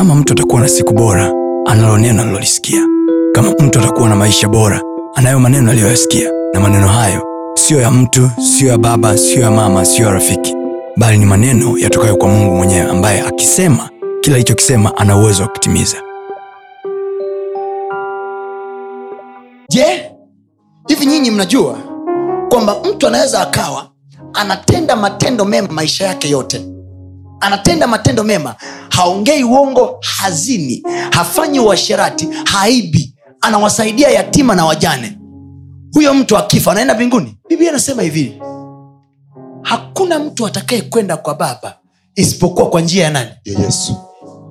kama mtu atakuwa na siku bora, analo neno alilolisikia. Kama mtu atakuwa na maisha bora, anayo maneno aliyoyasikia, na maneno hayo siyo ya mtu, siyo ya baba, siyo ya mama, siyo ya rafiki, bali ni maneno yatokayo kwa Mungu mwenyewe, ambaye akisema kila alichokisema ana uwezo wa kutimiza. je hivi nyinyi mnajua kwamba mtu anaweza akawa anatenda matendo mema maisha yake yote anatenda matendo mema haongei uongo hazini hafanyi uasherati haibi. Anawasaidia yatima na wajane. Huyo mtu akifa anaenda mbinguni. Biblia anasema hivi hakuna mtu atakaye kwenda kwa baba isipokuwa kwa njia ya nani? Ya yesu.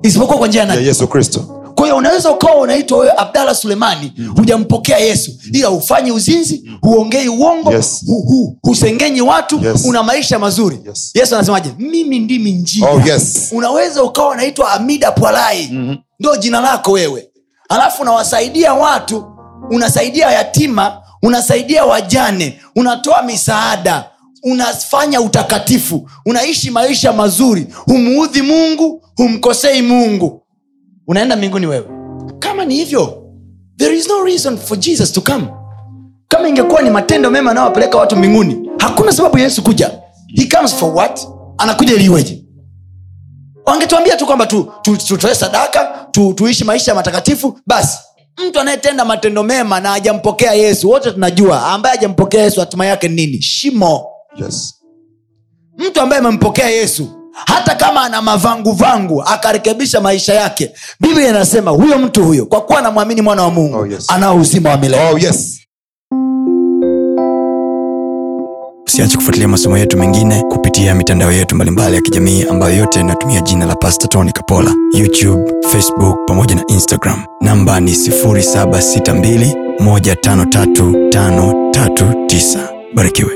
Isipokuwa kwa njia ya ya nani? Yesu kristo kwa hiyo unaweza ukawa unaitwa wewe abdalah sulemani hujampokea yesu ila hufanyi uzinzi huongei uongo Yes. hu, hu, husengenyi watu Yes. una maisha mazuri Yes. yesu anasemaje mimi ndimi njia Oh, yes. unaweza ukawa unaitwa amida pwalai mm-hmm. ndo jina lako wewe alafu unawasaidia watu unasaidia yatima unasaidia wajane unatoa misaada unafanya utakatifu unaishi maisha mazuri humuudhi mungu humkosei mungu unaenda mbinguni wewe. Kama ni hivyo there is no reason for jesus to come. Kama ingekuwa ni matendo mema anayowapeleka watu mbinguni hakuna sababu ya yesu kuja. He comes for what? Anakuja iliweje wangetuambia tu kwamba tu, tu, tutoe sadaka tu, tuishi maisha matakatifu basi. Mtu anayetenda matendo mema na hajampokea yesu wote tunajua ambaye hajampokea yesu hatima yake nini? Shimo. Yes. Mtu ambaye amempokea yesu hata kama ana mavanguvangu akarekebisha maisha yake biblia inasema huyo mtu huyo kwa kuwa anamwamini mwana wa mungu Oh, yes. anao uzima wa milele oh yes Usiache kufuatilia masomo yetu mengine kupitia mitandao yetu mbalimbali ya kijamii ambayo yote inatumia jina la pasta Tony Kapola, YouTube, Facebook pamoja na Instagram. Namba ni 762153539 Barikiwe.